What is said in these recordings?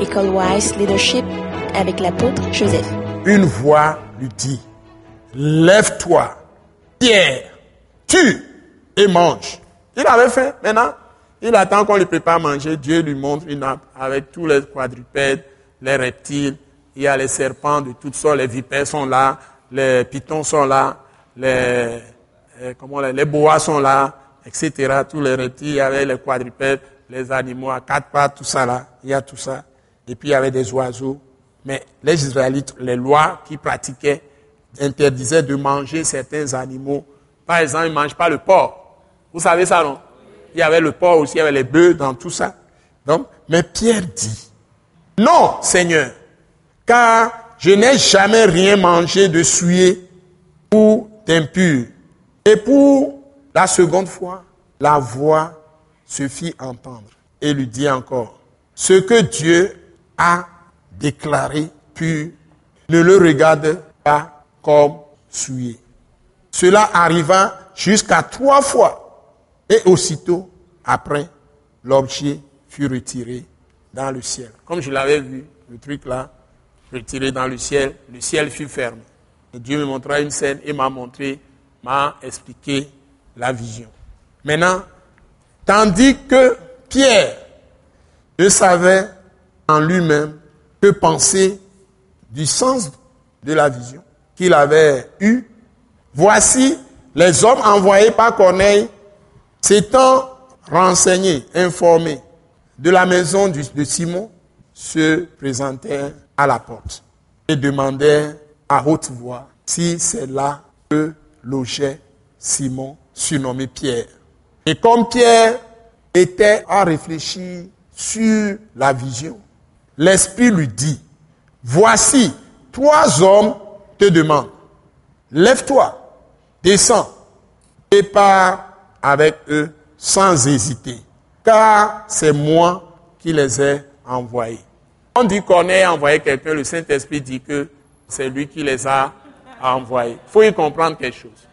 École Wise Leadership avec l'apôtre Joseph. Une voix lui dit, lève-toi, Pierre, tue et mange. Il avait faim, maintenant, il attend qu'on lui prépare à manger. Dieu lui montre une nappe avec tous les quadrupèdes, les reptiles. Il y a les serpents de toutes sortes, les vipères sont là, les pitons sont là, les, euh, comment, les, boas sont là, etc. Tous les reptiles, il y avait les quadrupèdes, les animaux à quatre pattes, tout ça là. Il y a tout ça. Et puis il y avait des oiseaux. Mais les Israélites, les lois qui pratiquaient, interdisaient de manger certains animaux. Par exemple, ils ne mangent pas le porc. Vous savez ça, non? Il y avait le porc aussi, il y avait les bœufs dans tout ça. Donc, mais Pierre dit, non, Seigneur, car je n'ai jamais rien mangé de souillé ou d'impur. Et pour la seconde fois, la voix se fit entendre et lui dit encore, ce que Dieu a déclaré pur, ne le regarde pas comme souillé. Cela arriva jusqu'à trois fois et aussitôt après, l'objet fut retiré dans le ciel. Comme je l'avais vu, le truc là, retiré dans le ciel, le ciel fut fermé. Et Dieu me montra une scène et m'a montré, m'a expliqué la vision. Maintenant, tandis que Pierre ne savait en lui-même que penser du sens de la vision qu'il avait eue, voici les hommes envoyés par Corneille s'étant renseignés, informés de la maison de Simon, se présentèrent à la porte et demandèrent à haute voix si c'est là que logeait Simon, surnommé Pierre. Et comme Pierre était à réfléchir sur la vision, l'Esprit lui dit, voici, trois hommes te demandent, lève-toi, descends et pars avec eux sans hésiter, car c'est moi qui les ai envoyés. On dit qu'on a envoyé quelqu'un, le Saint-Esprit dit que c'est lui qui les a envoyés. Il faut y comprendre quelque chose.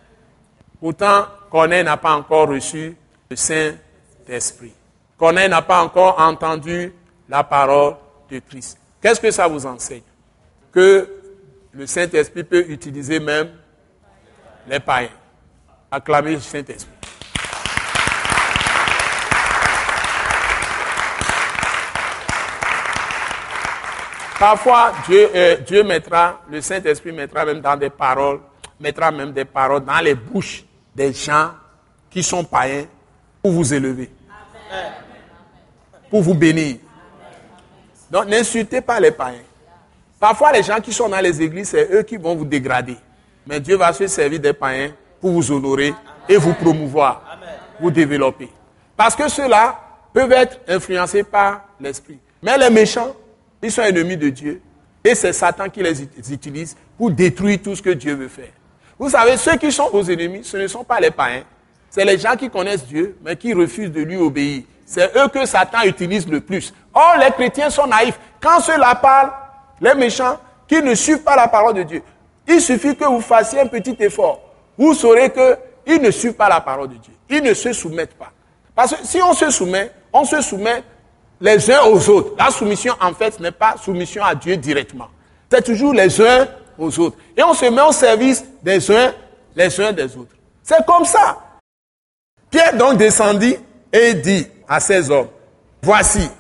Pourtant, Corneille n'a pas encore reçu le Saint-Esprit. Corneille n'a pas encore entendu la parole Christ. Qu'est-ce que ça vous enseigne? Que le Saint-Esprit peut utiliser même les païens. Acclamez le Saint-Esprit. Parfois, euh, Dieu mettra, le Saint-Esprit mettra même dans des paroles, mettra même des paroles dans les bouches des gens qui sont païens pour vous élever, pour vous bénir. Donc n'insultez pas les païens. Parfois, les gens qui sont dans les églises, c'est eux qui vont vous dégrader. Mais Dieu va se servir des païens pour vous honorer et vous promouvoir, vous développer. Parce que ceux-là peuvent être influencés par l'esprit. Mais les méchants, ils sont ennemis de Dieu. Et c'est Satan qui les utilise pour détruire tout ce que Dieu veut faire. Vous savez, ceux qui sont vos ennemis, ce ne sont pas les païens. C'est les gens qui connaissent Dieu, mais qui refusent de lui obéir. C'est eux que Satan utilise le plus. Or, les chrétiens sont naïfs. Quand ceux-là parlent, les méchants, qui ne suivent pas la parole de Dieu, il suffit que vous fassiez un petit effort. Vous saurez qu'ils ne suivent pas la parole de Dieu. Ils ne se soumettent pas. Parce que si on se soumet, on se soumet les uns aux autres. La soumission, en fait, n'est pas soumission à Dieu directement. C'est toujours les uns aux autres. Et on se met au service des uns, les uns des autres. C'est comme ça. Pierre donc descendit et dit à ses hommes, voici,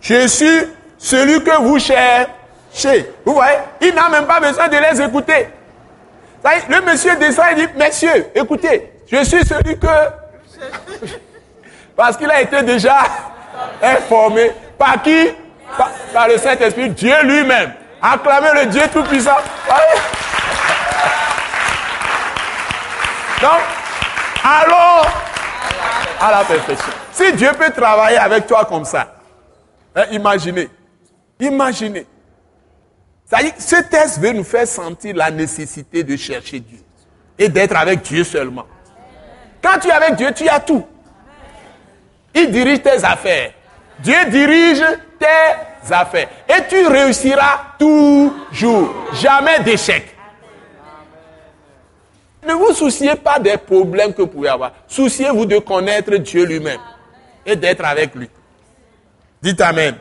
je suis celui que vous cherchez. Vous voyez, il n'a même pas besoin de les écouter. Le monsieur descend et dit, messieurs, écoutez, je suis celui que... Parce qu'il a été déjà informé. Par qui? Par, le Saint-Esprit, Dieu lui-même. Acclamez le Dieu Tout-Puissant. Donc, allons à la perfection. Si Dieu peut travailler avec toi comme ça, hein, imaginez. Imaginez. ce test veut nous faire sentir la nécessité de chercher Dieu et d'être avec Dieu seulement. Quand tu es avec Dieu, tu as tout. Il dirige tes affaires. Dieu dirige tes affaires. Et tu réussiras toujours. Jamais d'échec. Ne vous souciez pas des problèmes que vous pouvez avoir. Souciez-vous de connaître Dieu lui-même et d'être avec lui. Dites Amen.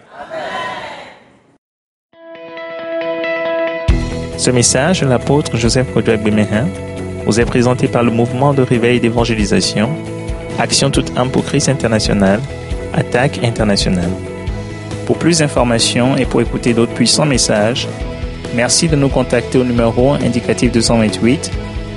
Ce message, l'apôtre Joseph Kodouak Bemehin, vous est présenté par le mouvement de réveil d'évangélisation, Action toute âme pour Christ international, Attaque internationale. Pour plus d'informations et pour écouter d'autres puissants messages, merci de nous contacter au numéro indicatif 228